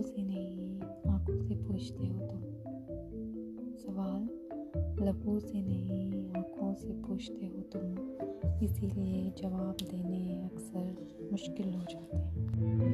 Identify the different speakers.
Speaker 1: आँखों से नहीं, आँखों से पूछते हो तुम। सवाल, लबों से नहीं, आँखों से पूछते हो तुम। इसीलिए जवाब देने अक्सर मुश्किल हो जाते हैं।